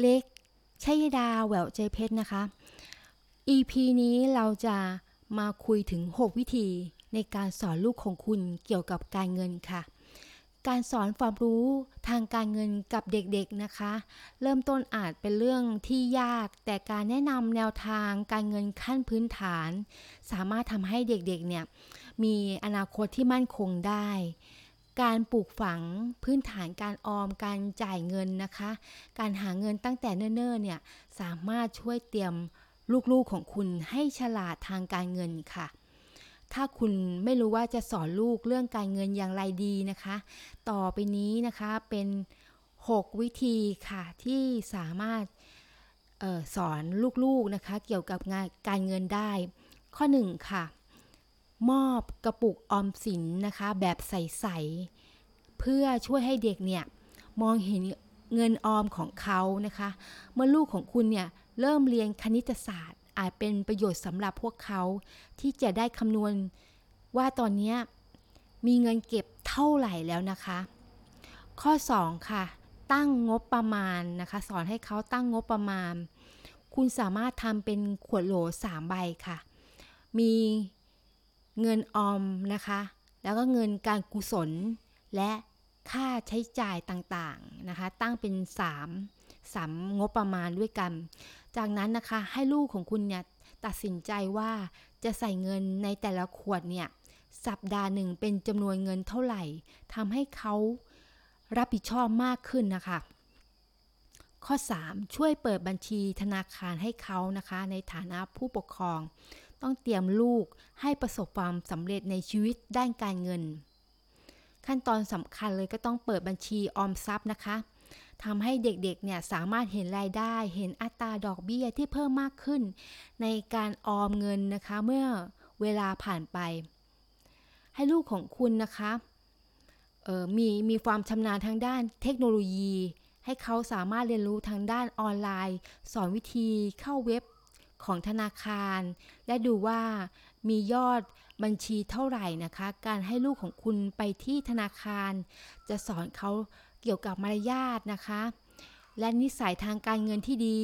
เล็กชัยดาแหววใจเพชรนะคะ EP นี้เราจะมาคุยถึง 6 วิธีในการสอนลูกของคุณเกี่ยวกับการเงินค่ะ การสอนความรู้ทางการเงินกับเด็กๆนะคะ เริ่มต้นอาจเป็นเรื่องที่ยาก แต่การแนะนำแนวทางการเงินขั้นพื้นฐาน สามารถทำให้เด็กๆเนี่ยมีอนาคตที่มั่นคงได้ การปลูกฝังพื้นฐานการออมการจ่ายเงินนะคะ การหาเงินตั้งแต่เนิ่นๆเนี่ยสามารถช่วยเตรียมลูกๆของคุณให้ฉลาดทางการเงินค่ะ ถ้าคุณไม่รู้ว่าจะสอนลูกเรื่องการเงินอย่างไรดีนะคะ ต่อไปนี้นะคะเป็น 6 วิธีค่ะที่สามารถออสอนลูกๆนะคะ เกี่ยวกับงานการเงินได้ ข้อ 1 ค่ะ มอบกระปุกออมสินนะคะ แบบใสๆเพื่อช่วยให้เด็กเนี่ยมองเห็นเงินออมของเขานะคะ เมื่อลูกของคุณเนี่ยเริ่มเรียนคณิตศาสตร์ อาจเป็นประโยชน์สำหรับพวกเขา ที่จะได้คำนวณว่าตอนนี้มีเงินเก็บเท่าไหร่แล้วนะคะ ข้อ 2 ค่ะ ตั้งงบประมาณนะคะ สอนให้เขาตั้งงบประมาณ คุณสามารถทำเป็นขวดโหล3ใบค่ะ มี เงินออมนะคะ แล้วก็เงินการกุศล และค่าใช้จ่ายต่างๆนะคะ ตั้งเป็น 3 3 งบประมาณด้วยกัน จากนั้นนะคะให้ลูกของคุณเนี่ยตัดสินใจว่าจะใส่เงินในแต่ละขวดเนี่ยสัปดาห์หนึ่งเป็นจำนวนเงินเท่าไหร่ทำให้เขารับผิดชอบมากขึ้นนะคะ ข้อ 3 ช่วยเปิดบัญชีธนาคารให้เขานะคะ ในฐานะผู้ปกครอง ต้องเตรียมลูกให้ประสบความสำเร็จในชีวิตด้านการเงิน ขั้นตอนสำคัญเลยก็ต้องเปิดบัญชีออมทรัพย์นะคะทำให้เด็กๆเนี่ยสามารถเห็นรายได้ เห็นอัตราดอกเบี้ยที่เพิ่มมากขึ้น ในการออมเงินนะคะเมื่อเวลาผ่านไป ให้ลูกของคุณนะคะมีมีความชำนาญทางด้านเทคโนโลยี ให้เขาสามารถเรียนรู้ทางด้านออนไลน์ สอนวิธีเข้าเว็บ ของธนาคาร และดูว่ามียอดบัญชีเท่าไหร่นะคะ การให้ลูกของคุณไปที่ธนาคาร จะสอนเขาเกี่ยวกับมารยาทนะคะ และนิสัยทางการเงินที่ดี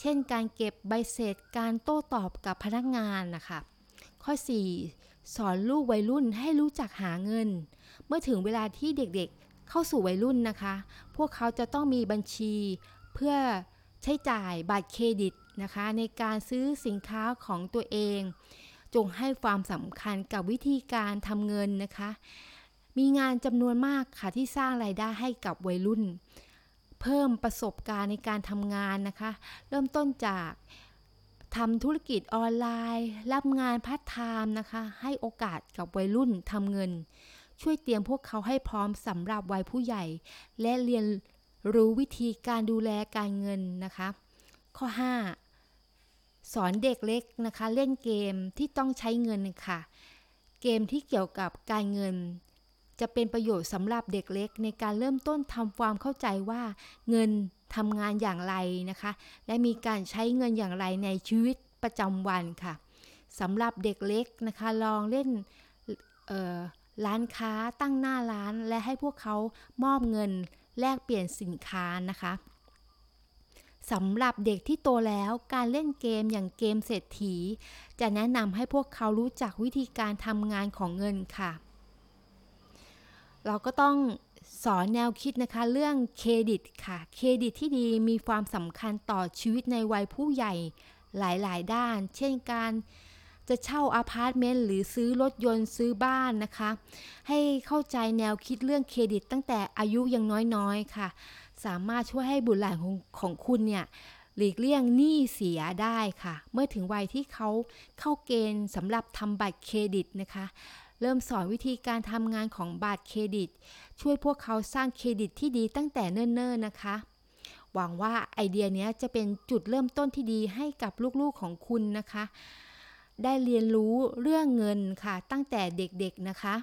เช่น การเก็บใบเสร็จการโต้ตอบกับพนักงานนะคะข้อ 4 สอนลูกวัยรุ่นให้รู้จักหาเงิน เมื่อถึงเวลาที่เด็กๆเข้าสู่วัยรุ่นนะคะ พวกเขาจะต้องมีบัญชีเพื่อใช้จ่ายบัตรเครดิต นะคะในการซื้อสินค้าของตัวเอง จงให้ความสำคัญกับวิธีการทำเงินนะคะ มีงานจำนวนมากค่ะที่สร้างรายได้ให้กับวัยรุ่น เพิ่มประสบการณ์ในการทำงานนะคะ เริ่มต้นจากทำธุรกิจออนไลน์ รับงานพัฒไทม์นะคะ ให้โอกาสกับวัยรุ่นทำเงิน ช่วยเตรียมพวกเขาให้พร้อมสำหรับวัยผู้ใหญ่ และเรียนรู้วิธีการดูแลการเงินนะคะ ข้อ 5 สอนเด็กเล็กนะคะ เล่นเกมที่ต้องใช้เงินค่ะ เกมที่เกี่ยวกับการเงิน จะเป็นประโยชน์สำหรับเด็กเล็ก ในการเริ่มต้นทำความเข้าใจว่าเงินทำงานอย่างไรนะคะ และมีการใช้เงินอย่างไรในชีวิตประจำวันค่ะสำหรับเด็กเล็กนะคะ ลองเล่นร้านค้าตั้งหน้าร้านและให้พวกเขามอบเงินแลกเปลี่ยนสินค้านะคะ สำหรับเด็กที่โตแล้วการเล่นเกมอย่างเกมเศรษฐี จะแนะนำให้พวกเขารู้จักวิธีการทำงานของเงินค่ะ เราก็ต้องสอนแนวคิดนะคะเรื่องเครดิตค่ะ เครดิตที่ดีมีความสำคัญต่อชีวิตในวัยผู้ใหญ่หลายๆ ด้าน เช่นการจะเช่าอาพาร์ตเมนต์หรือซื้อรถยนต์ซื้อบ้านนะคะ ให้เข้าใจแนวคิดเรื่องเครดิตตั้งแต่อายุยังน้อยๆค่ะ สามารถช่วยให้บุตรหลานของของคุณเนี่ยหลีกเลี่ยงหนี้เสียได้ค่ะ เมื่อถึงวัยที่เขาเข้าเกณฑ์สำหรับทำบัตรเครดิตนะคะ เริ่มสอนวิธีการทำงานของบัตรเครดิต ช่วยพวกเขาสร้างเครดิตที่ดีตั้งแต่เนิ่นๆนะคะ หวังว่าไอเดียนี้จะเป็นจุดเริ่มต้นที่ดีให้กับลูกๆของคุณนะคะ ได้เรียนรู้เรื่องเงินค่ะ ตั้งแต่เด็กๆนะคะ